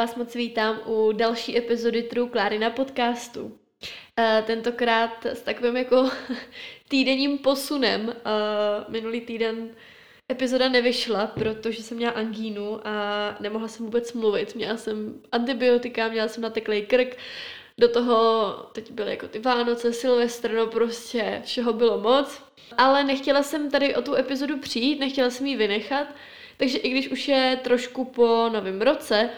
vás moc vítám u další epizody True Klárina podcastu. Uh, tentokrát s takovým jako týdenním posunem. Uh, minulý týden epizoda nevyšla, protože jsem měla angínu a nemohla jsem vůbec mluvit. Měla jsem antibiotika, měla jsem nateklý krk, do toho teď byly jako ty Vánoce, Silvestr, no prostě všeho bylo moc. Ale nechtěla jsem tady o tu epizodu přijít, nechtěla jsem ji vynechat, takže i když už je trošku po novém roce,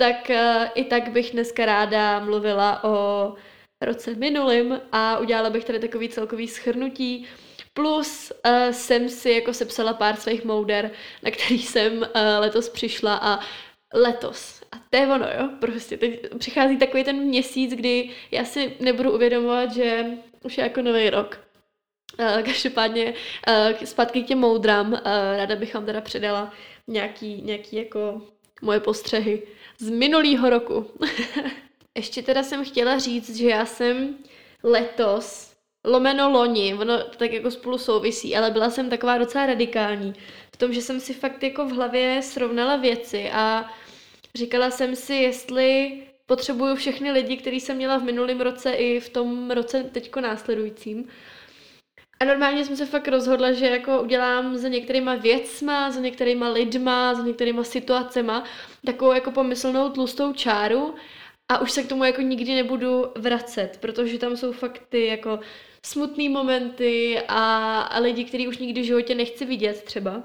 tak uh, i tak bych dneska ráda mluvila o roce minulým a udělala bych tady takový celkový schrnutí. Plus uh, jsem si jako sepsala pár svých mouder, na který jsem uh, letos přišla a letos. A to je ono, jo, prostě teď přichází takový ten měsíc, kdy já si nebudu uvědomovat, že už je jako nový rok. Uh, každopádně uh, zpátky k těm moudrám, uh, ráda bych vám teda předala nějaký, nějaký jako moje postřehy z minulého roku. Ještě teda jsem chtěla říct, že já jsem letos, lomeno loni, ono tak jako spolu souvisí, ale byla jsem taková docela radikální v tom, že jsem si fakt jako v hlavě srovnala věci a říkala jsem si, jestli potřebuju všechny lidi, který jsem měla v minulém roce i v tom roce teďko následujícím. A normálně jsem se fakt rozhodla, že jako udělám za některýma věcma, za některýma lidma, za některýma situacema takovou jako pomyslnou tlustou čáru a už se k tomu jako nikdy nebudu vracet, protože tam jsou fakt ty jako smutné momenty a, a lidi, který už nikdy v životě nechci vidět třeba.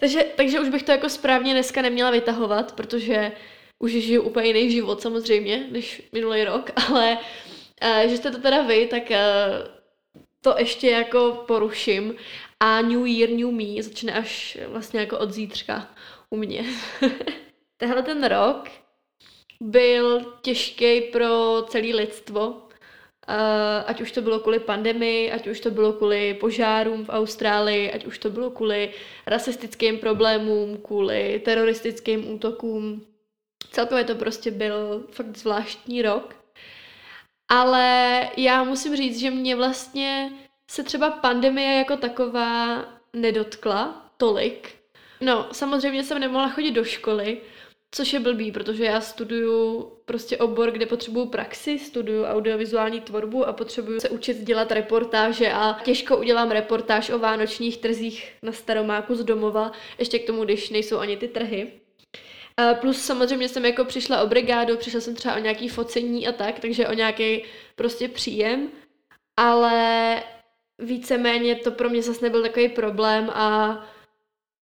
Takže, takže už bych to jako správně dneska neměla vytahovat, protože už žiju úplně jiný život samozřejmě, než minulý rok, ale uh, že jste to teda vy, tak uh, to ještě jako poruším a New Year, New Me začne až vlastně jako od zítřka u mě. Tehle ten rok byl těžký pro celé lidstvo, ať už to bylo kvůli pandemii, ať už to bylo kvůli požárům v Austrálii, ať už to bylo kvůli rasistickým problémům, kvůli teroristickým útokům. Celkově to prostě byl fakt zvláštní rok. Ale já musím říct, že mě vlastně se třeba pandemie jako taková nedotkla tolik. No, samozřejmě jsem nemohla chodit do školy, což je blbý, protože já studuju prostě obor, kde potřebuju praxi, studuju audiovizuální tvorbu a potřebuju se učit dělat reportáže a těžko udělám reportáž o vánočních trzích na Staromáku z domova, ještě k tomu, když nejsou ani ty trhy. Plus samozřejmě jsem jako přišla o brigádu, přišla jsem třeba o nějaký focení a tak, takže o nějaký prostě příjem, ale víceméně to pro mě zase nebyl takový problém a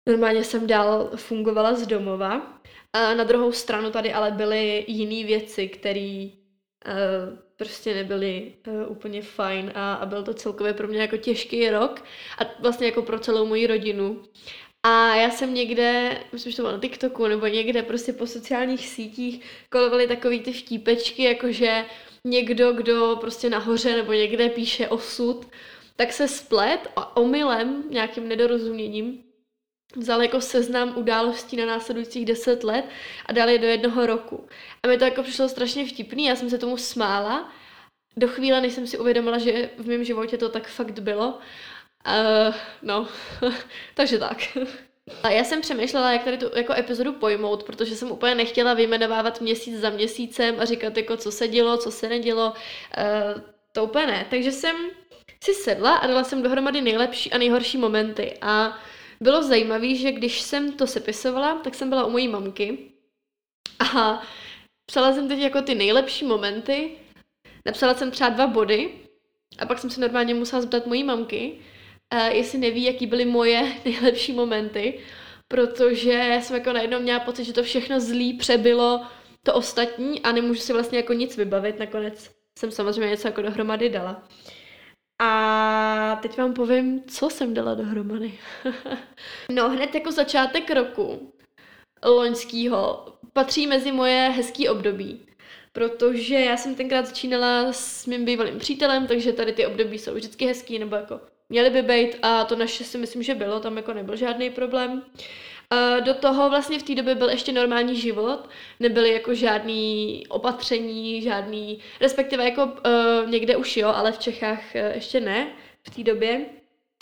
normálně jsem dál fungovala z domova. A na druhou stranu tady ale byly jiné věci, které uh, prostě nebyly uh, úplně fajn a, a byl to celkově pro mě jako těžký rok a vlastně jako pro celou moji rodinu. A já jsem někde, myslím, že to bylo na TikToku nebo někde prostě po sociálních sítích kolovaly takový ty vtípečky, jakože někdo, kdo prostě nahoře nebo někde píše osud, tak se splet a omylem, nějakým nedorozuměním, vzal jako seznam událostí na následujících deset let a dal je do jednoho roku. A mi to jako přišlo strašně vtipný, já jsem se tomu smála, do chvíle, než jsem si uvědomila, že v mém životě to tak fakt bylo. Uh, no, takže tak. A já jsem přemýšlela, jak tady tu jako epizodu pojmout, protože jsem úplně nechtěla vyjmenovávat měsíc za měsícem a říkat, jako, co se dělo, co se nedělo. Uh, to úplně ne. Takže jsem si sedla a dala jsem dohromady nejlepší a nejhorší momenty. A bylo zajímavé, že když jsem to sepisovala, tak jsem byla u mojí mamky a psala jsem teď jako ty nejlepší momenty. Napsala jsem třeba dva body a pak jsem se normálně musela zeptat mojí mamky, jestli neví, jaký byly moje nejlepší momenty, protože jsem jako najednou měla pocit, že to všechno zlý přebylo to ostatní a nemůžu si vlastně jako nic vybavit. Nakonec jsem samozřejmě něco jako dohromady dala. A teď vám povím, co jsem dala dohromady. no, hned jako začátek roku loňského patří mezi moje hezký období. Protože já jsem tenkrát začínala s mým bývalým přítelem, takže tady ty období jsou vždycky hezký, nebo jako měly by být a to naše si myslím, že bylo, tam jako nebyl žádný problém. Do toho vlastně v té době byl ještě normální život, nebyly jako žádný opatření, žádný, respektive jako uh, někde už jo, ale v Čechách uh, ještě ne v té době,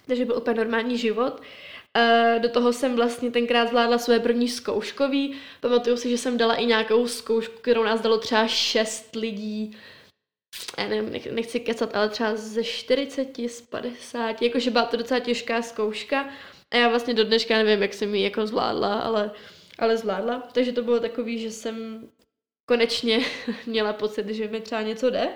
takže byl úplně normální život. Uh, do toho jsem vlastně tenkrát zvládla své první zkouškový. Pamatuju si, že jsem dala i nějakou zkoušku, kterou nás dalo třeba šest lidí. Já nevím, nechci kecat, ale třeba ze 40, z 50, jakože byla to docela těžká zkouška. A já vlastně do dneška nevím, jak jsem ji jako zvládla, ale, ale zvládla. Takže to bylo takový, že jsem konečně měla pocit, že mi třeba něco jde.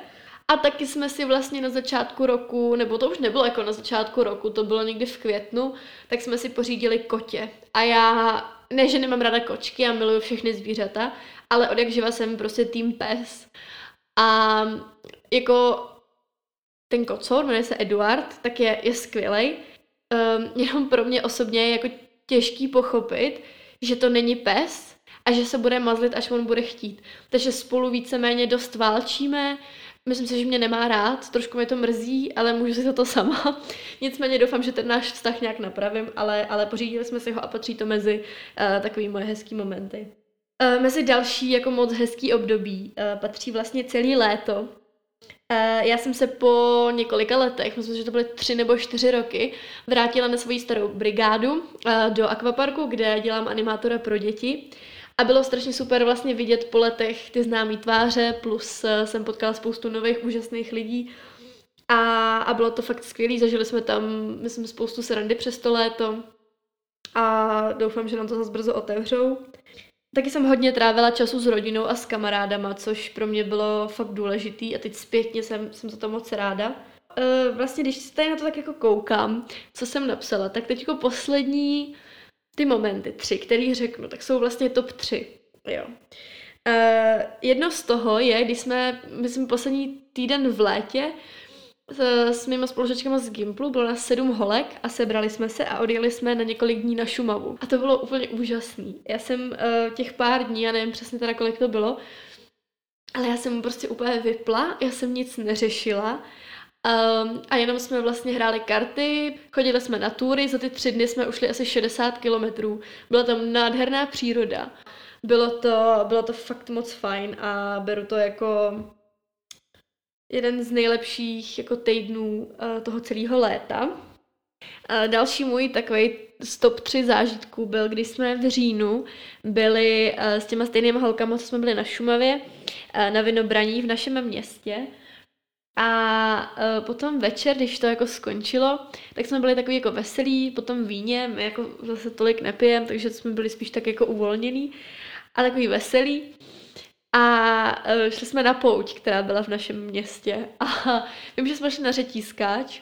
A taky jsme si vlastně na začátku roku, nebo to už nebylo jako na začátku roku, to bylo někdy v květnu, tak jsme si pořídili kotě. A já, ne, že nemám ráda kočky, já miluju všechny zvířata, ale od jak živa jsem prostě tým pes. A jako ten kocor, jmenuje se Eduard, tak je, je skvělej. Um, jenom pro mě osobně je jako těžký pochopit, že to není pes a že se bude mazlit, až on bude chtít. Takže spolu víceméně dost válčíme, Myslím si, že mě nemá rád, trošku mě to mrzí, ale můžu si to, to sama. Nicméně doufám, že ten náš vztah nějak napravím, ale, ale pořídili jsme si ho a patří to mezi uh, takový moje hezký momenty. Uh, mezi další jako moc hezký období uh, patří vlastně celý léto. Uh, já jsem se po několika letech, myslím, že to byly tři nebo čtyři roky, vrátila na svoji starou brigádu do akvaparku, kde dělám animátora pro děti. A bylo strašně super vlastně vidět po letech ty známé tváře, plus eh, jsem potkala spoustu nových úžasných lidí. A, a bylo to fakt skvělé, zažili jsme tam, myslím, spoustu srandy přes to léto. A doufám, že nám to zase brzo otevřou. Taky jsem hodně trávila času s rodinou a s kamarádama, což pro mě bylo fakt důležitý a teď zpětně jsem, jsem za to moc ráda. E, vlastně, když se tady na to tak jako koukám, co jsem napsala, tak teď jako poslední ty momenty, tři, který řeknu, tak jsou vlastně top tři. Jo. Uh, jedno z toho je, když jsme, myslím, poslední týden v létě s, s mými spolužačkama z Gimplu, bylo nás sedm holek a sebrali jsme se a odjeli jsme na několik dní na Šumavu. A to bylo úplně úžasný. Já jsem uh, těch pár dní, já nevím přesně teda kolik to bylo, ale já jsem prostě úplně vypla, já jsem nic neřešila Um, a jenom jsme vlastně hráli karty, chodili jsme na túry, za ty tři dny jsme ušli asi 60 kilometrů. Byla tam nádherná příroda. Bylo to, bylo to fakt moc fajn a beru to jako jeden z nejlepších jako týdnů uh, toho celého léta. Uh, další můj takový stop 3 zážitků byl, když jsme v říjnu byli uh, s těma stejnými holkama, co jsme byli na Šumavě, uh, na Vinobraní v našem městě. A uh, potom večer, když to jako skončilo, tak jsme byli takový jako veselí, potom víně, my jako zase tolik nepijem, takže jsme byli spíš tak jako uvolněný a takový veselý. A uh, šli jsme na pouť, která byla v našem městě. A vím, že jsme šli na řetískáč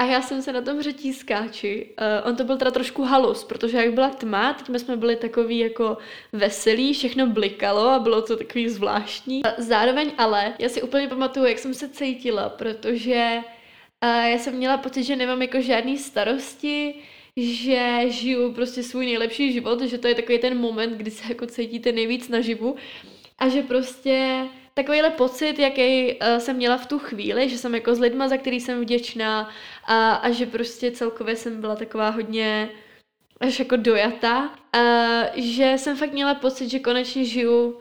a já jsem se na tom řetískáči, uh, on to byl teda trošku halus, protože jak byla tma, teď jsme byli takový jako veselí, všechno blikalo a bylo to takový zvláštní. A zároveň ale, já si úplně pamatuju, jak jsem se cítila, protože uh, já jsem měla pocit, že nemám jako žádný starosti, že žiju prostě svůj nejlepší život, že to je takový ten moment, kdy se jako cítíte nejvíc naživu a že prostě takovýhle pocit, jaký uh, jsem měla v tu chvíli, že jsem jako s lidma, za který jsem vděčná a, a že prostě celkově jsem byla taková hodně až jako dojata, uh, že jsem fakt měla pocit, že konečně žiju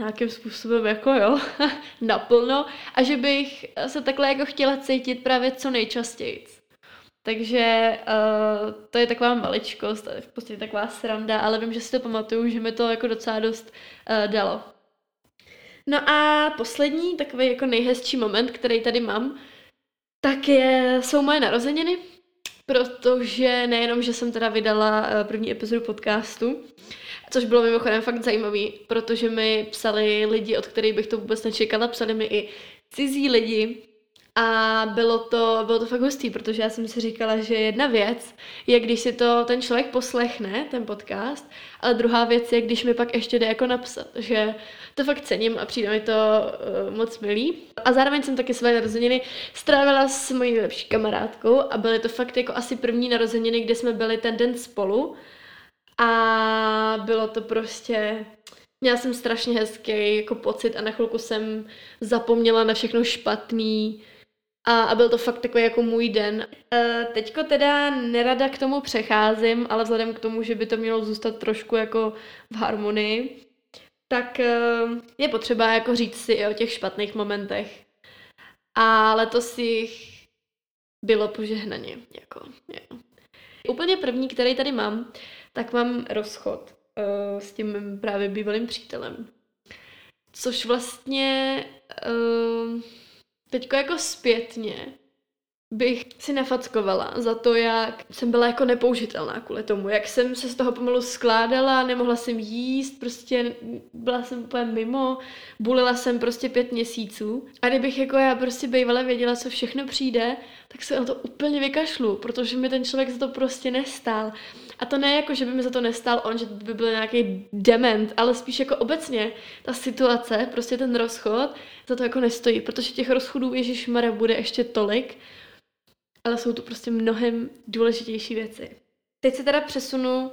nějakým způsobem jako jo, naplno a že bych se takhle jako chtěla cítit právě co nejčastěji. Takže uh, to je taková maličkost, v podstatě taková sranda, ale vím, že si to pamatuju, že mi to jako docela dost uh, dalo. No a poslední, takový jako nejhezčí moment, který tady mám, tak je, jsou moje narozeniny, protože nejenom, že jsem teda vydala eh, první epizodu podcastu, což bylo mimochodem fakt zajímavý, protože mi psali lidi, od kterých bych to vůbec nečekala, psali mi i cizí lidi, a bylo to, bylo to fakt hustý, protože já jsem si říkala, že jedna věc je, když si to ten člověk poslechne, ten podcast, ale druhá věc je, když mi pak ještě jde jako napsat, že to fakt cením a přijde mi to uh, moc milý. A zároveň jsem taky své narozeniny strávila s mojí lepší kamarádkou a byly to fakt jako asi první narozeniny, kde jsme byli ten den spolu a bylo to prostě Měla jsem strašně hezký jako pocit a na chvilku jsem zapomněla na všechno špatný, a, a byl to fakt takový jako můj den. E, teďko teda nerada k tomu přecházím, ale vzhledem k tomu, že by to mělo zůstat trošku jako v harmonii, tak e, je potřeba jako říct si i o těch špatných momentech. A letos jich bylo požehnaně. Jako, jo. Úplně první, který tady mám, tak mám rozchod uh, s tím mým právě bývalým přítelem. Což vlastně uh, teďko jako zpětně bych si nefackovala za to, jak jsem byla jako nepoužitelná kvůli tomu, jak jsem se z toho pomalu skládala, nemohla jsem jíst, prostě byla jsem úplně mimo, bulila jsem prostě pět měsíců a kdybych jako já prostě bývala věděla, co všechno přijde, tak se na to úplně vykašlu, protože mi ten člověk za to prostě nestál. A to ne jako, že by mi za to nestál on, že by byl nějaký dement, ale spíš jako obecně ta situace, prostě ten rozchod, za to jako nestojí, protože těch rozchodů Ježíš Mara bude ještě tolik, ale jsou tu prostě mnohem důležitější věci. Teď se teda přesunu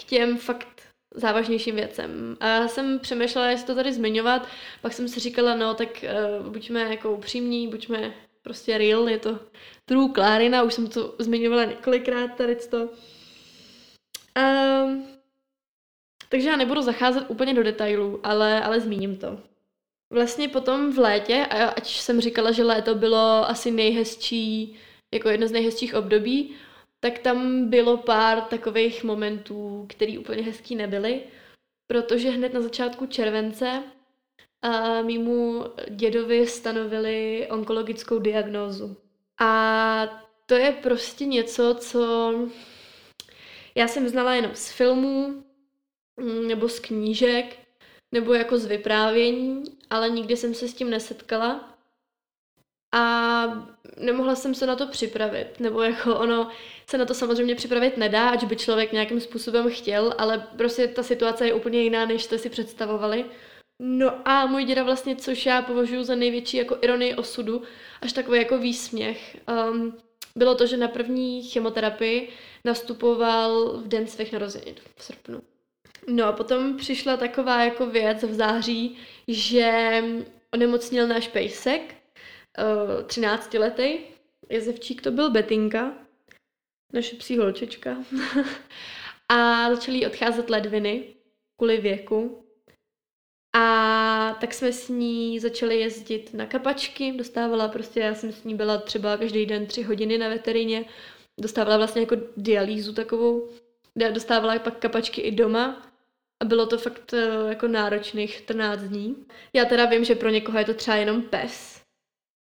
k těm fakt závažnějším věcem. A já jsem přemýšlela, jestli to tady zmiňovat, pak jsem si říkala, no tak uh, buďme jako upřímní, buďme prostě real, je to true Klárina, už jsem to zmiňovala několikrát tady to. Um, takže já nebudu zacházet úplně do detailů, ale, ale zmíním to. Vlastně potom v létě, ať jsem říkala, že léto bylo asi nejhezčí jako jedno z nejhezčích období, tak tam bylo pár takových momentů, které úplně hezký nebyly, protože hned na začátku července a mýmu dědovi stanovili onkologickou diagnózu. A to je prostě něco, co já jsem znala jenom z filmů mm, nebo z knížek nebo jako z vyprávění, ale nikdy jsem se s tím nesetkala a nemohla jsem se na to připravit, nebo jako ono se na to samozřejmě připravit nedá, ať by člověk nějakým způsobem chtěl, ale prostě ta situace je úplně jiná, než jste si představovali. No a můj děda vlastně, což já považuji za největší jako ironii osudu, až takový jako výsměch, um, bylo to, že na první chemoterapii nastupoval v den svých narozenin v srpnu. No a potom přišla taková jako věc v září, že onemocnil náš pejsek, 13 eh, letý jezevčík to byl Betinka, naše psí holčička. a začaly odcházet ledviny kvůli věku. A tak jsme s ní začali jezdit na kapačky, dostávala prostě, já jsem s ní byla třeba každý den tři hodiny na veterině, dostávala vlastně jako dialýzu takovou, dostávala pak kapačky i doma a bylo to fakt eh, jako náročných 14 dní. Já teda vím, že pro někoho je to třeba jenom pes,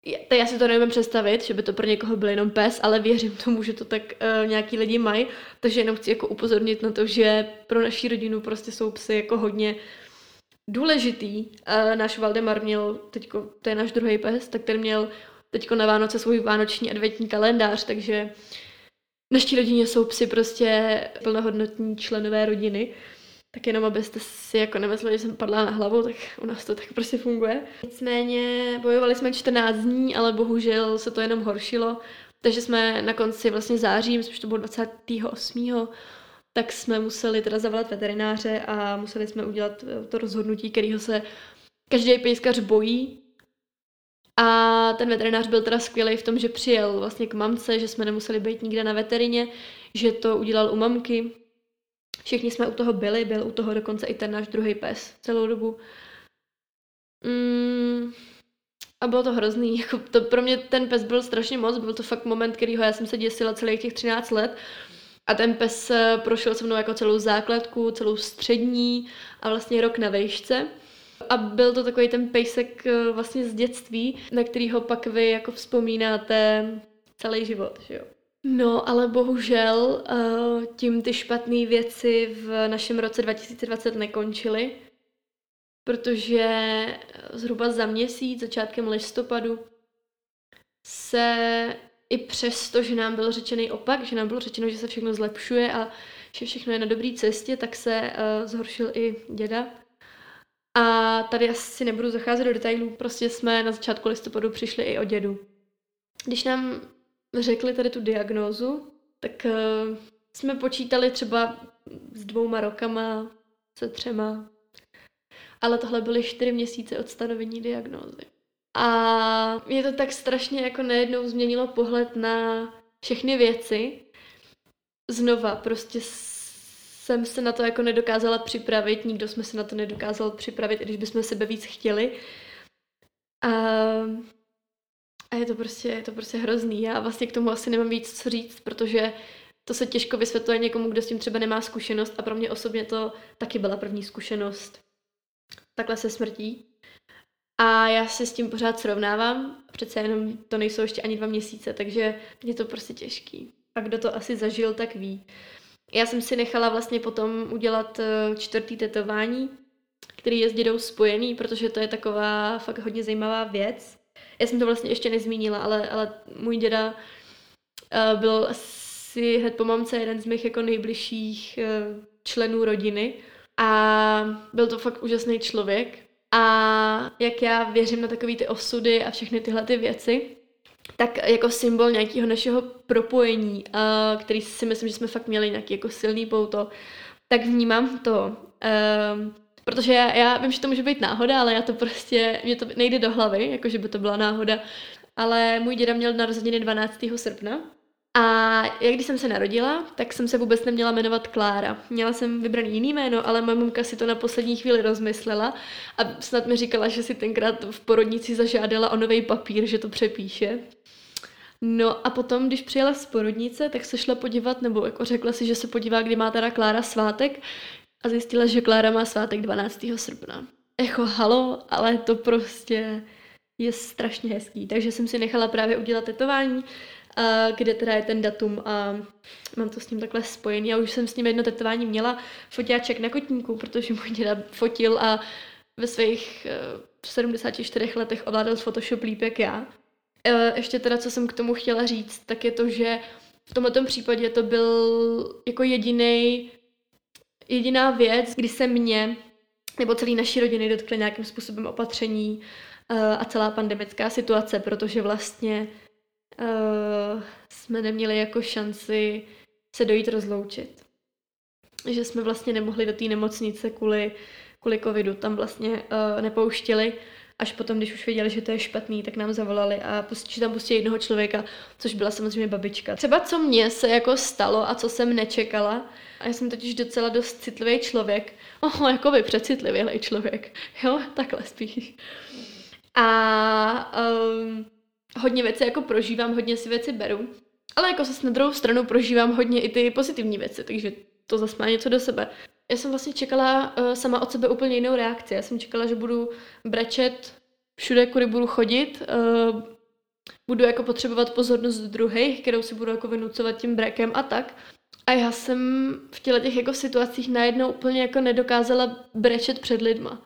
já, já si to nevím představit, že by to pro někoho byl jenom pes, ale věřím tomu, že to tak uh, nějaký lidi mají, takže jenom chci jako upozornit na to, že pro naši rodinu prostě jsou psy jako hodně důležitý. Náš Valdemar měl, teďko, to je náš druhý pes, tak ten měl teďko na Vánoce svůj vánoční adventní kalendář, takže naší rodině jsou psy prostě plnohodnotní členové rodiny. Tak jenom abyste si jako nemysleli, že jsem padla na hlavu, tak u nás to tak prostě funguje. Nicméně bojovali jsme 14 dní, ale bohužel se to jenom horšilo. Takže jsme na konci vlastně září, myslím, že to bylo 28. tak jsme museli teda zavolat veterináře a museli jsme udělat to rozhodnutí, kterého se každý pejskař bojí. A ten veterinář byl teda skvělý v tom, že přijel vlastně k mamce, že jsme nemuseli být nikde na veterině, že to udělal u mamky, Všichni jsme u toho byli, byl u toho dokonce i ten náš druhý pes celou dobu. Mm, a bylo to hrozný. Jako to, pro mě ten pes byl strašně moc, byl to fakt moment, kterýho já jsem se děsila celých těch 13 let. A ten pes eh, prošel se mnou jako celou základku, celou střední a vlastně rok na vejšce. A byl to takový ten pejsek eh, vlastně z dětství, na kterýho pak vy jako vzpomínáte celý život, že jo. No, ale bohužel uh, tím ty špatné věci v našem roce 2020 nekončily, protože zhruba za měsíc, začátkem listopadu, se i přesto, že nám byl řečený opak, že nám bylo řečeno, že se všechno zlepšuje a že všechno je na dobré cestě, tak se uh, zhoršil i děda. A tady asi nebudu zacházet do detailů, prostě jsme na začátku listopadu přišli i o dědu. Když nám řekli tady tu diagnózu, tak uh, jsme počítali třeba s dvouma rokama, se třema. Ale tohle byly čtyři měsíce od stanovení diagnózy. A mě to tak strašně jako najednou změnilo pohled na všechny věci. Znova prostě jsem se na to jako nedokázala připravit, nikdo jsme se na to nedokázal připravit, i když bychom sebe víc chtěli. A a je to prostě, je to prostě hrozný. Já vlastně k tomu asi nemám víc co říct, protože to se těžko vysvětluje někomu, kdo s tím třeba nemá zkušenost a pro mě osobně to taky byla první zkušenost. Takhle se smrtí. A já se s tím pořád srovnávám, přece jenom to nejsou ještě ani dva měsíce, takže je to prostě těžký. A kdo to asi zažil, tak ví. Já jsem si nechala vlastně potom udělat eh, čtvrtý tetování, který je s dědou spojený, protože to je taková fakt hodně zajímavá věc. Já jsem to vlastně ještě nezmínila, ale, ale můj děda uh, byl asi hned po mamce jeden z mých jako nejbližších uh, členů rodiny a byl to fakt úžasný člověk. A jak já věřím na takové ty osudy a všechny tyhle ty věci, tak jako symbol nějakého našeho propojení, uh, který si myslím, že jsme fakt měli nějaký jako silný pouto, tak vnímám to. Uh, protože já, já vím, že to může být náhoda, ale já to prostě, mě to nejde do hlavy, jako že by to byla náhoda. Ale můj děda měl narozeniny 12. srpna a jak když jsem se narodila, tak jsem se vůbec neměla jmenovat Klára. Měla jsem vybraný jiný jméno, ale moje mamka si to na poslední chvíli rozmyslela a snad mi říkala, že si tenkrát v porodnici zažádala o nový papír, že to přepíše. No a potom, když přijela z porodnice, tak se šla podívat, nebo jako řekla si, že se podívá, kdy má teda Klára svátek a zjistila, že Klára má svátek 12. srpna. Jako halo, ale to prostě je strašně hezký. Takže jsem si nechala právě udělat tetování, kde teda je ten datum a mám to s ním takhle spojený. A už jsem s ním jedno tetování měla, foťáček na kotníku, protože můj děda fotil a ve svých uh, eh, 74 letech ovládal Photoshop líp jak já. Uh, ještě teda, co jsem k tomu chtěla říct, tak je to, že v tomto případě to byl jako jediný jediná věc, kdy se mě nebo celý naší rodiny dotkly nějakým způsobem opatření uh, a celá pandemická situace, protože vlastně uh, jsme neměli jako šanci se dojít rozloučit. Že jsme vlastně nemohli do té nemocnice kvůli, kvůli covidu, tam vlastně uh, nepouštěli. Až potom, když už věděli, že to je špatný, tak nám zavolali a pustí, tam pustí jednoho člověka, což byla samozřejmě babička. Třeba co mně se jako stalo a co jsem nečekala, a já jsem totiž docela dost citlivý člověk, oh, jako by přecitlivělý člověk, jo, takhle spíš. A um, hodně věcí jako prožívám, hodně si věci beru, ale jako se na druhou stranu prožívám hodně i ty pozitivní věci, takže to zase má něco do sebe. Já jsem vlastně čekala uh, sama od sebe úplně jinou reakci. Já jsem čekala, že budu brečet všude, kudy budu chodit, uh, budu jako potřebovat pozornost druhých, kterou si budu jako vynucovat tím brekem a tak. A já jsem v těle těch jako situacích najednou úplně jako nedokázala brečet před lidma.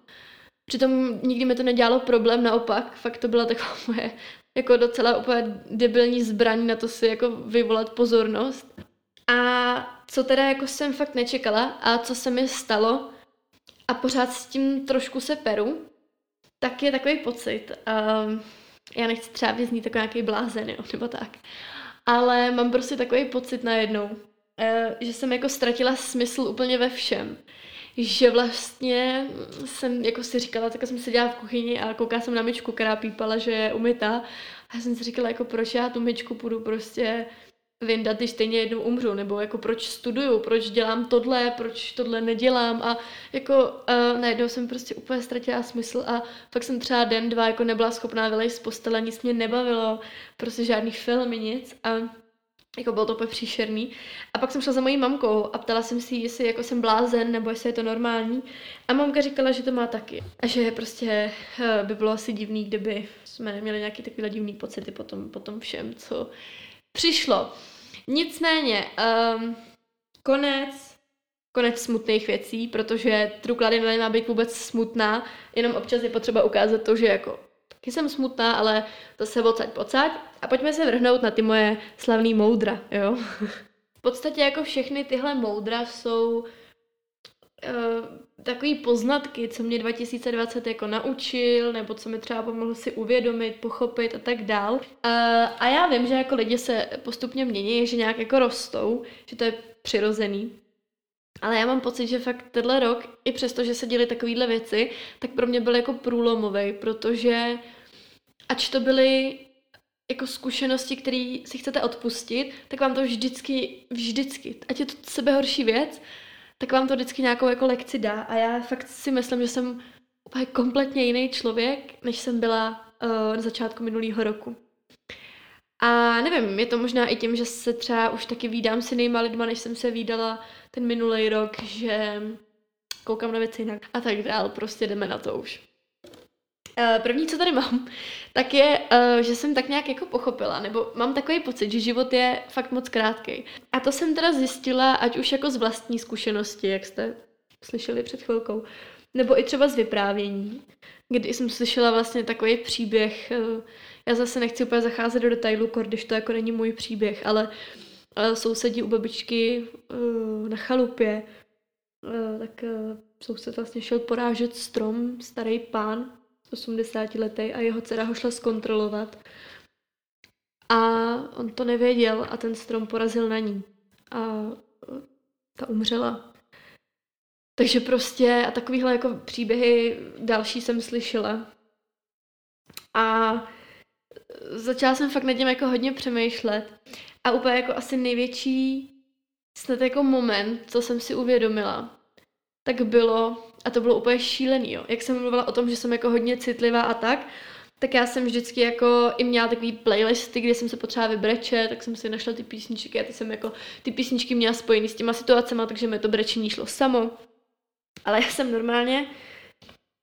Přitom nikdy mi to nedělalo problém, naopak, fakt to byla taková moje jako docela úplně debilní zbraň na to si jako vyvolat pozornost. A co teda jako jsem fakt nečekala a co se mi stalo a pořád s tím trošku se peru, tak je takový pocit. Um, já nechci třeba vyznít jako nějaký blázen, jo, nebo tak. Ale mám prostě takový pocit najednou, Eh, že jsem jako ztratila smysl úplně ve všem. Že vlastně jsem jako si říkala, tak jsem seděla v kuchyni a koukala jsem na myčku, která pípala, že je umytá. A jsem si říkala, jako proč já tu myčku půjdu prostě vyndat, když stejně jednou umřu, nebo jako proč studuju, proč dělám tohle, proč tohle nedělám? A jako uh, najednou jsem prostě úplně ztratila smysl a fakt jsem třeba den, dva jako nebyla schopná vylejt z postele, nic mě nebavilo, prostě žádný filmy, nic. A jako bylo to úplně příšerný. A pak jsem šla za mojí mamkou a ptala jsem si, jestli jako jsem blázen, nebo jestli je to normální. A mamka říkala, že to má taky. A že prostě uh, by bylo asi divný, kdyby jsme neměli nějaký takovýhle divný pocity po tom, po tom všem, co přišlo. Nicméně, um, konec, konec smutných věcí, protože True nemá být vůbec smutná, jenom občas je potřeba ukázat to, že jako taky jsem smutná, ale zase odsaď pocať. A pojďme se vrhnout na ty moje slavný moudra, jo. v podstatě jako všechny tyhle moudra jsou uh, takový poznatky, co mě 2020 jako naučil, nebo co mi třeba pomohlo si uvědomit, pochopit a tak dál. Uh, a já vím, že jako lidi se postupně mění, že nějak jako rostou, že to je přirozený. Ale já mám pocit, že fakt tenhle rok, i přesto, že se děly takovéhle věci, tak pro mě byl jako průlomový, protože ač to byly jako zkušenosti, které si chcete odpustit, tak vám to vždycky, vždycky, ať je to sebehorší věc, tak vám to vždycky nějakou jako lekci dá. A já fakt si myslím, že jsem úplně kompletně jiný člověk, než jsem byla uh, na začátku minulého roku. A nevím, je to možná i tím, že se třeba už taky vídám s jinýma lidma, než jsem se vídala ten minulý rok, že koukám na věci jinak a tak dál, prostě jdeme na to už. Eh, první, co tady mám, tak je, eh, že jsem tak nějak jako pochopila, nebo mám takový pocit, že život je fakt moc krátký. A to jsem teda zjistila, ať už jako z vlastní zkušenosti, jak jste slyšeli před chvilkou, nebo i třeba z vyprávění, kdy jsem slyšela vlastně takový příběh, eh, já zase nechci úplně zacházet do detailů, když to jako není můj příběh, ale sousedí u babičky na chalupě, tak soused vlastně šel porážet strom, starý pán, 80 letý a jeho dcera ho šla zkontrolovat. A on to nevěděl a ten strom porazil na ní. A ta umřela. Takže prostě a takovýhle jako příběhy další jsem slyšela. A začala jsem fakt nad tím jako hodně přemýšlet. A úplně jako asi největší snad jako moment, co jsem si uvědomila, tak bylo, a to bylo úplně šílený, jo. Jak jsem mluvila o tom, že jsem jako hodně citlivá a tak, tak já jsem vždycky jako i měla takový playlisty, kde jsem se potřeba vybrečet, tak jsem si našla ty písničky a ty jsem jako ty písničky měla spojený s těma situacemi, takže mi to brečení šlo samo. Ale já jsem normálně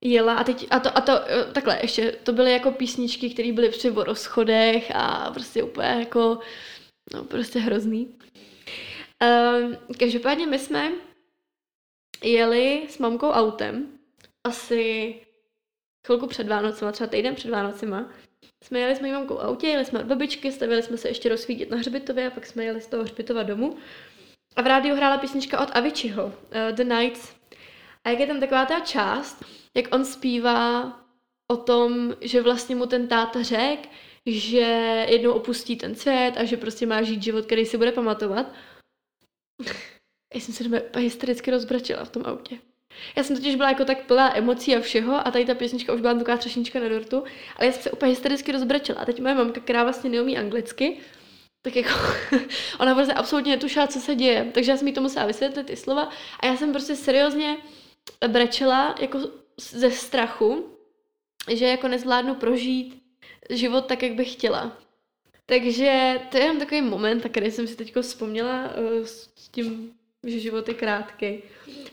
jela a teď, a to, a to, takhle, ještě, to byly jako písničky, které byly při rozchodech a prostě úplně jako, no prostě hrozný. Um, každopádně my jsme jeli s mamkou autem, asi chvilku před Vánocema, třeba týden před Vánocema, jsme jeli s mojí mamkou autě, jeli jsme od babičky, stavili jsme se ještě rozsvítit na hřbitově a pak jsme jeli z toho hřbitova domů. A v rádiu hrála písnička od Aviciiho, uh, The Nights. A jak je tam taková ta část, jak on zpívá o tom, že vlastně mu ten táta řek, že jednou opustí ten svět a že prostě má žít život, který si bude pamatovat. Já jsem se hystericky rozbračila v tom autě. Já jsem totiž byla jako tak plná emocí a všeho a tady ta písnička už byla taková třešnička na dortu, ale já jsem se úplně hystericky rozbračila. A teď moje mamka, která vlastně neumí anglicky, tak jako ona prostě absolutně netušila, co se děje. Takže já jsem jí to musela vysvětlit ty slova a já jsem prostě seriózně brečela jako ze strachu, že jako nezvládnu prožít život tak, jak bych chtěla. Takže to je jen takový moment, který jsem si teď vzpomněla uh, s tím že život je krátký.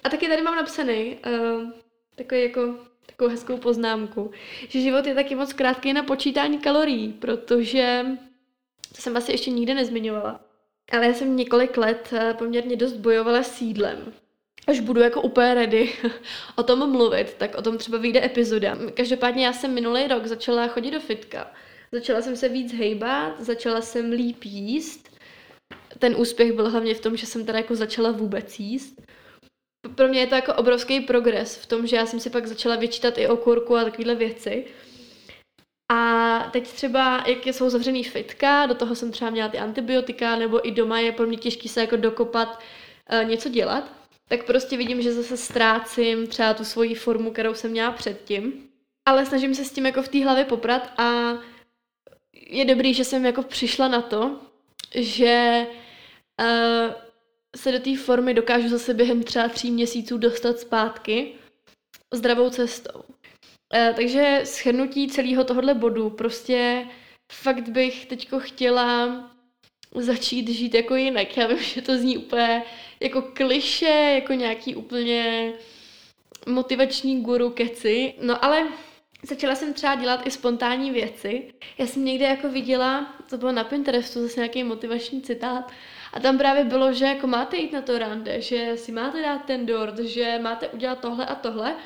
A taky tady mám napsaný uh, takový jako takovou hezkou poznámku, že život je taky moc krátký na počítání kalorií, protože to jsem asi ještě nikdy nezmiňovala. Ale já jsem několik let uh, poměrně dost bojovala s jídlem. Až budu jako úplně ready o tom mluvit, tak o tom třeba vyjde epizoda. Každopádně já jsem minulý rok začala chodit do fitka. Začala jsem se víc hejbat, začala jsem líp jíst ten úspěch byl hlavně v tom, že jsem teda jako začala vůbec jíst. Pro mě je to jako obrovský progres v tom, že já jsem si pak začala vyčítat i okurku a takovéhle věci. A teď třeba, jak jsou zavřený fitka, do toho jsem třeba měla ty antibiotika, nebo i doma je pro mě těžké se jako dokopat uh, něco dělat, tak prostě vidím, že zase ztrácím třeba tu svoji formu, kterou jsem měla předtím. Ale snažím se s tím jako v té hlavě poprat a je dobrý, že jsem jako přišla na to, že uh, se do té formy dokážu zase během třeba tří měsíců dostat zpátky zdravou cestou. Uh, takže schrnutí celého tohohle bodu, prostě fakt bych teďko chtěla začít žít jako jinak. Já vím, že to zní úplně jako kliše, jako nějaký úplně motivační guru keci, no ale Začala jsem třeba dělat i spontánní věci. Já jsem někde jako viděla, to bylo na Pinterestu, zase nějaký motivační citát, a tam právě bylo, že jako máte jít na to rande, že si máte dát ten dort, že máte udělat tohle a tohle.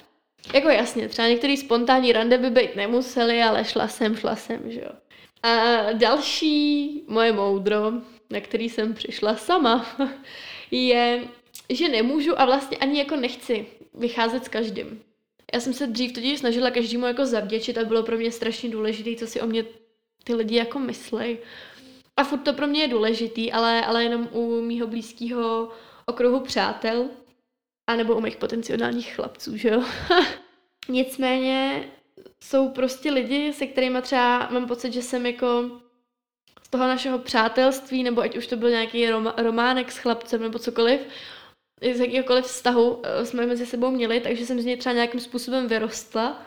Jako jasně, třeba některý spontánní rande by být nemuseli, ale šla jsem, šla jsem, že jo. A další moje moudro, na který jsem přišla sama, je, že nemůžu a vlastně ani jako nechci vycházet s každým. Já jsem se dřív totiž snažila každému jako zavděčit a bylo pro mě strašně důležité, co si o mě ty lidi jako myslej. A furt to pro mě je důležitý, ale, ale jenom u mýho blízkého okruhu přátel a nebo u mých potenciálních chlapců, že jo. Nicméně jsou prostě lidi, se kterými třeba mám pocit, že jsem jako z toho našeho přátelství, nebo ať už to byl nějaký románek s chlapcem nebo cokoliv, z jakýkoliv vztahu eh, jsme mezi sebou měli, takže jsem z něj třeba nějakým způsobem vyrostla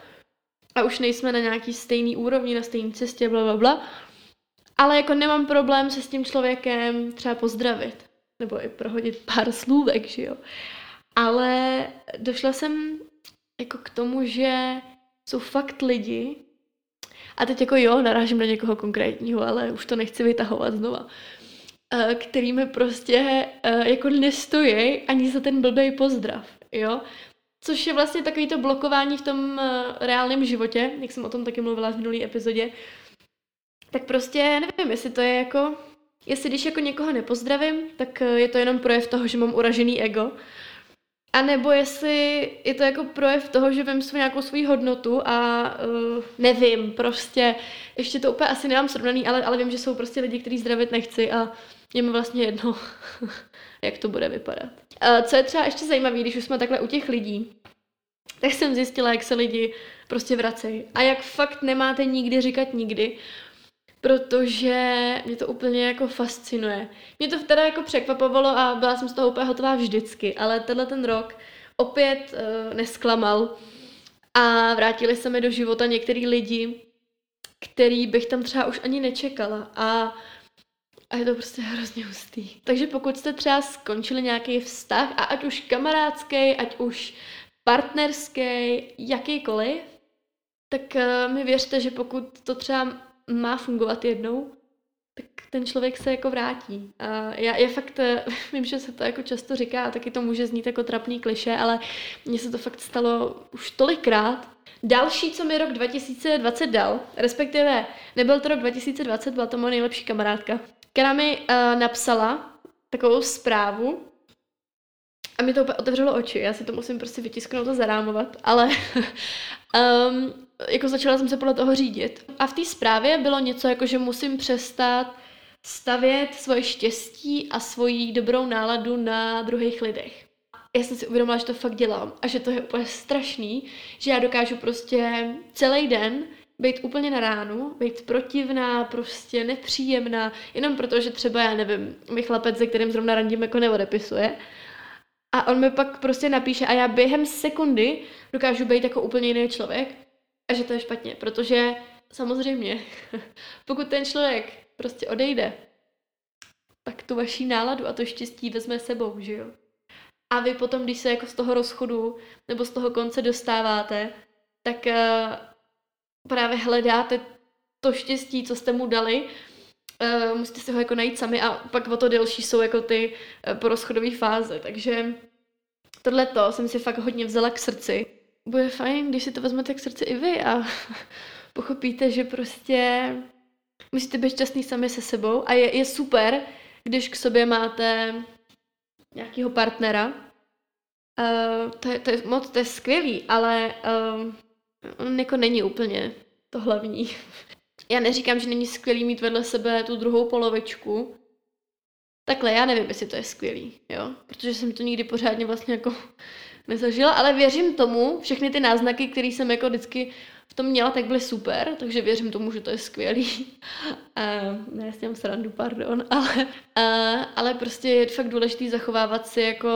a už nejsme na nějaký stejný úrovni, na stejné cestě, bla, bla, bla. ale jako nemám problém se s tím člověkem třeba pozdravit, nebo i prohodit pár slůvek, že jo. Ale došla jsem jako k tomu, že jsou fakt lidi, a teď jako jo, narážím na někoho konkrétního, ale už to nechci vytahovat znova, který mi prostě eh, jako nestojí ani za ten blbej pozdrav, jo. Což je vlastně takový to blokování v tom eh, reálném životě, jak jsem o tom taky mluvila v minulý epizodě. Tak prostě nevím, jestli to je jako, jestli když jako někoho nepozdravím, tak je to jenom projev toho, že mám uražený ego, a nebo jestli je to jako projev toho, že vím svou nějakou svou hodnotu a uh, nevím, prostě, ještě to úplně asi nemám srovnaný, ale, ale vím, že jsou prostě lidi, kteří zdravit nechci a je mi vlastně jedno, jak to bude vypadat. Uh, co je třeba ještě zajímavé, když už jsme takhle u těch lidí, tak jsem zjistila, jak se lidi prostě vracejí. A jak fakt nemáte nikdy říkat nikdy, protože mě to úplně jako fascinuje. Mě to teda jako překvapovalo a byla jsem z toho úplně hotová vždycky, ale tenhle ten rok opět uh, nesklamal a vrátili se mi do života některý lidi, který bych tam třeba už ani nečekala a a je to prostě hrozně hustý. Takže pokud jste třeba skončili nějaký vztah, a ať už kamarádský, ať už partnerský, jakýkoliv, tak uh, mi věřte, že pokud to třeba má fungovat jednou, tak ten člověk se jako vrátí. A já, já fakt eh, vím, že se to jako často říká a taky to může znít jako trapný kliše, ale mně se to fakt stalo už tolikrát. Další, co mi rok 2020 dal, respektive nebyl to rok 2020, byla to moje nejlepší kamarádka, která mi uh, napsala takovou zprávu, a mi to úplně otevřelo oči, já si to musím prostě vytisknout a zarámovat, ale um, jako začala jsem se podle toho řídit. A v té zprávě bylo něco jako, že musím přestat stavět svoje štěstí a svoji dobrou náladu na druhých lidech. Já jsem si uvědomila, že to fakt dělám a že to je úplně strašný, že já dokážu prostě celý den být úplně na ránu, být protivná, prostě nepříjemná, jenom proto, že třeba, já nevím, mi chlapec, se kterým zrovna randím, jako neodepisuje. A on mi pak prostě napíše a já během sekundy dokážu být jako úplně jiný člověk a že to je špatně, protože samozřejmě, pokud ten člověk prostě odejde, tak tu vaší náladu a to štěstí vezme sebou, že jo? A vy potom, když se jako z toho rozchodu nebo z toho konce dostáváte, tak uh, právě hledáte to štěstí, co jste mu dali, uh, musíte si ho jako najít sami a pak o to delší jsou jako ty uh, porozchodové fáze, takže tohle to jsem si fakt hodně vzala k srdci. Bude fajn, když si to vezmete k srdci i vy a pochopíte, že prostě musíte být šťastný sami se sebou. A je, je super, když k sobě máte nějakého partnera. Uh, to, je, to je moc, to je skvělý, ale uh, on jako není úplně to hlavní. Já neříkám, že není skvělý mít vedle sebe tu druhou polovičku. Takhle, já nevím, jestli to je skvělý, jo, protože jsem to nikdy pořádně vlastně jako nezažila, ale věřím tomu, všechny ty náznaky, které jsem jako vždycky v tom měla, tak byly super, takže věřím tomu, že to je skvělý. Uh, ne, s tím srandu, pardon, ale, uh, ale prostě je fakt důležité zachovávat si jako,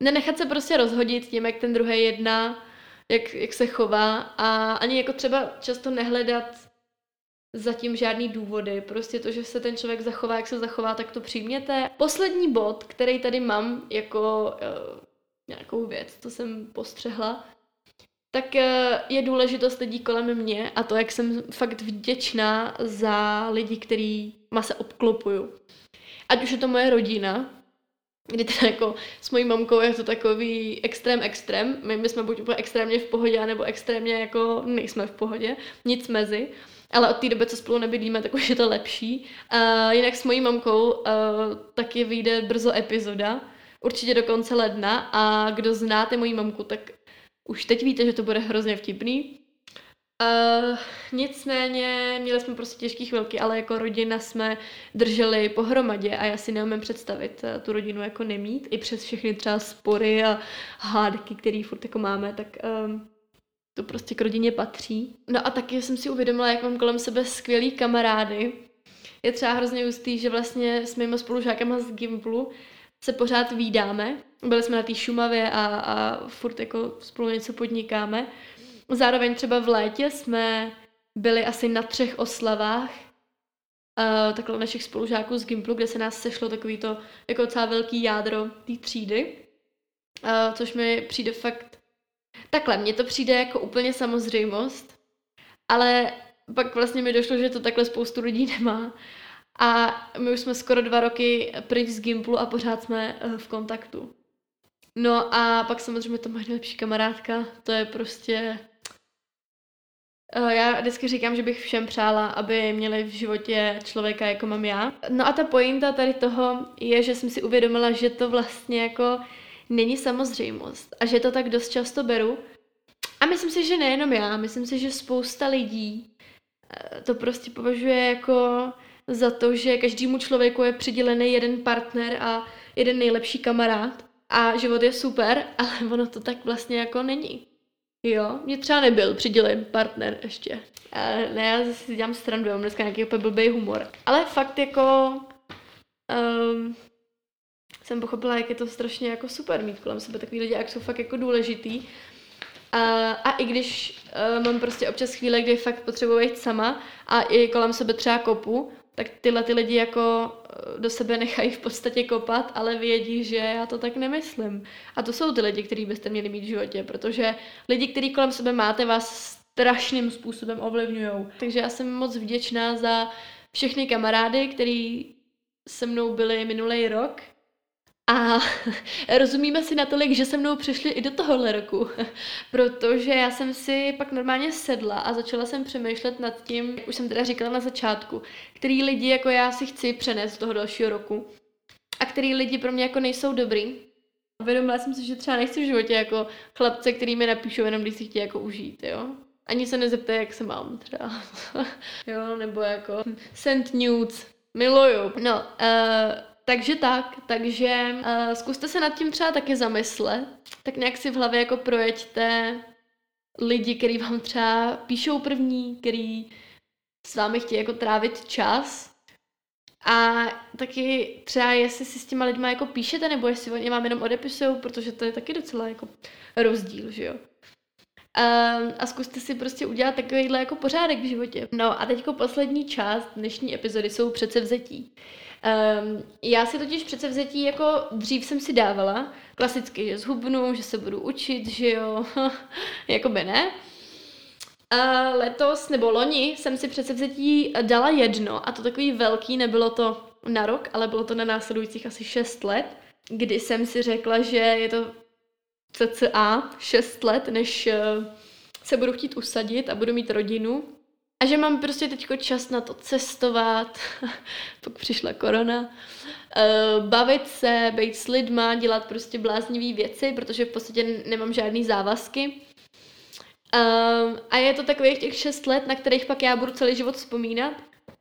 nenechat se prostě rozhodit tím, jak ten druhý jedná, jak, jak se chová a ani jako třeba často nehledat zatím žádný důvody. Prostě to, že se ten člověk zachová, jak se zachová, tak to přijměte. Poslední bod, který tady mám jako uh, nějakou věc, co jsem postřehla, tak eh, je důležitost lidí kolem mě a to, jak jsem fakt vděčná za lidi, který ma se obklopuju. Ať už je to moje rodina, kdy teda jako s mojí mamkou je to takový extrém extrém. My, my jsme buď úplně extrémně v pohodě, nebo extrémně jako nejsme v pohodě, nic mezi. Ale od té doby, co spolu nebydlíme, tak už je to lepší. Uh, jinak s mojí mamkou uh, taky vyjde brzo epizoda, určitě do konce ledna a kdo znáte moji mamku, tak už teď víte, že to bude hrozně vtipný. Uh, nicméně měli jsme prostě těžké chvilky, ale jako rodina jsme drželi pohromadě a já si neumím představit uh, tu rodinu jako nemít. I přes všechny třeba spory a hádky, které furt jako máme, tak um, to prostě k rodině patří. No a taky jsem si uvědomila, jak mám kolem sebe skvělý kamarády. Je třeba hrozně ústý, že vlastně s mými spolužákama z Gimplu se pořád výdáme. Byli jsme na té Šumavě a, a furt jako spolu něco podnikáme. Zároveň třeba v létě jsme byli asi na třech oslavách uh, takhle našich spolužáků z Gimplu, kde se nás sešlo takový to jako docela velký jádro té třídy, uh, což mi přijde fakt takhle, mně to přijde jako úplně samozřejmost, ale pak vlastně mi došlo, že to takhle spoustu lidí nemá. A my už jsme skoro dva roky pryč z Gimplu a pořád jsme uh, v kontaktu. No a pak samozřejmě to moje nejlepší kamarádka, to je prostě Eh, já vždycky říkám, že bych všem přála, aby měli v životě člověka, jako mám já. No a ta pointa tady toho je, že jsem si uvědomila, že to vlastně jako není samozřejmost a že to tak dost často beru. A myslím si, že nejenom já, myslím si, že spousta lidí eh, to prostě považuje jako za to, že každému člověku je přidělený jeden partner a jeden nejlepší kamarád a život je super, ale ono to tak vlastně jako není. Jo, mě třeba nebyl přidělen partner ještě. A ne, já si dělám strandu, mám dneska nějaký úplně blbý humor. Ale fakt jako... Um, jsem pochopila, jak je to strašně jako super mít kolem sebe takový lidi, jak jsou fakt jako důležitý. A, a i když uh, mám prostě občas chvíle, kdy fakt potřebuji jít sama a i kolem sebe třeba kopu, tak tyhle ty lidi jako eh, do sebe nechají v podstatě kopat, ale vědí, že já to tak nemyslím. A to jsou ty lidi, který byste měli mít v životě, protože lidi, který kolem sebe máte, vás strašným způsobem ovlivňují. Takže já jsem moc vděčná za všechny kamarády, který se mnou byli minulý rok a rozumíme si natolik, že se mnou přišli i do tohohle roku, protože já jsem si pak normálně sedla a začala jsem přemýšlet nad tím, jak už jsem teda říkala na začátku, který lidi jako já si chci přenést z toho dalšího roku a který lidi pro mě jako nejsou dobrý. Uvědomila jsem si, že třeba nechci v životě jako chlapce, který mi napíšou jenom, když si chtějí jako užít, jo. Ani se nezeptají, jak se mám třeba. jo, nebo jako send nudes, miluju. No, uh, takže tak, takže uh, zkuste se nad tím třeba taky zamyslet, tak nějak si v hlavě jako projeďte lidi, který vám třeba píšou první, který s vámi chtějí jako trávit čas a taky třeba jestli si s těma lidma jako píšete, nebo jestli oni vám jenom odepisují, protože to je taky docela jako rozdíl, že jo. Um, a zkuste si prostě udělat takovýhle jako pořádek v životě. No a teďko poslední část dnešní epizody jsou předsevzetí. Um, já si totiž předsevzetí jako dřív jsem si dávala, klasicky, že zhubnu, že se budu učit, že jo, jakoby ne. A letos, nebo loni, jsem si předsevzetí dala jedno, a to takový velký, nebylo to na rok, ale bylo to na následujících asi 6 let, kdy jsem si řekla, že je to cca 6 let, než eh, se budu chtít usadit a budu mít rodinu a že mám prostě teď čas na to cestovat, pak přišla korona, uh, bavit se, být s lidma, dělat prostě bláznivý věci, protože v podstatě nemám žádný závazky. Um, a je to takových těch šest let, na kterých pak já budu celý život vzpomínat.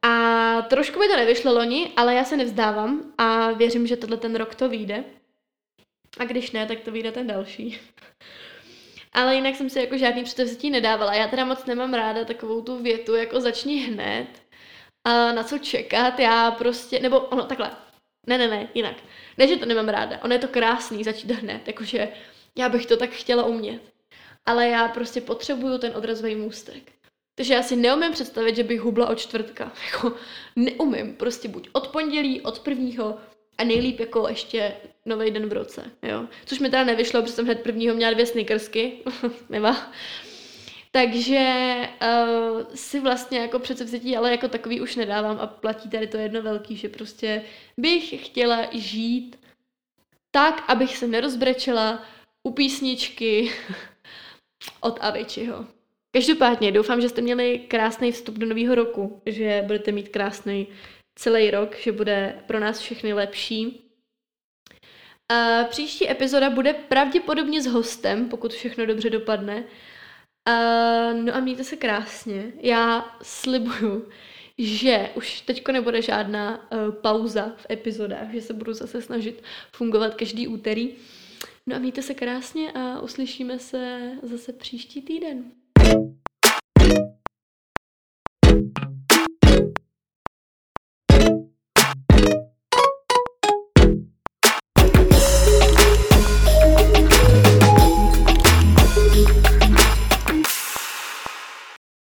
A trošku mi to nevyšlo loni, ale já se nevzdávám a věřím, že tenhle ten rok to vyjde. A když ne, tak to vyjde ten další. Ale jinak jsem si jako žádný předevzetí nedávala. Já teda moc nemám ráda takovou tu větu, jako začni hned. A na co čekat, já prostě, nebo ono takhle. Ne, ne, ne, jinak. Ne, že to nemám ráda. Ono je to krásný začít hned, jakože já bych to tak chtěla umět. Ale já prostě potřebuju ten odrazový můstek. Takže já si neumím představit, že bych hubla od čtvrtka. Jako neumím. Prostě buď od pondělí, od prvního a nejlíp jako ještě nový den v roce, jo. Což mi teda nevyšlo, protože jsem hned prvního měla dvě snickersky, nemá. Takže uh, si vlastně jako předsevzetí, ale jako takový už nedávám a platí tady to jedno velký, že prostě bych chtěla žít tak, abych se nerozbrečela u písničky od Avicii. Každopádně doufám, že jste měli krásný vstup do nového roku, že budete mít krásný celý rok, že bude pro nás všechny lepší. A příští epizoda bude pravděpodobně s hostem, pokud všechno dobře dopadne. A, no a mějte se krásně. Já slibuju, že už teďko nebude žádná uh, pauza v epizodách, že se budu zase snažit fungovat každý úterý. No a mějte se krásně a uslyšíme se zase příští týden.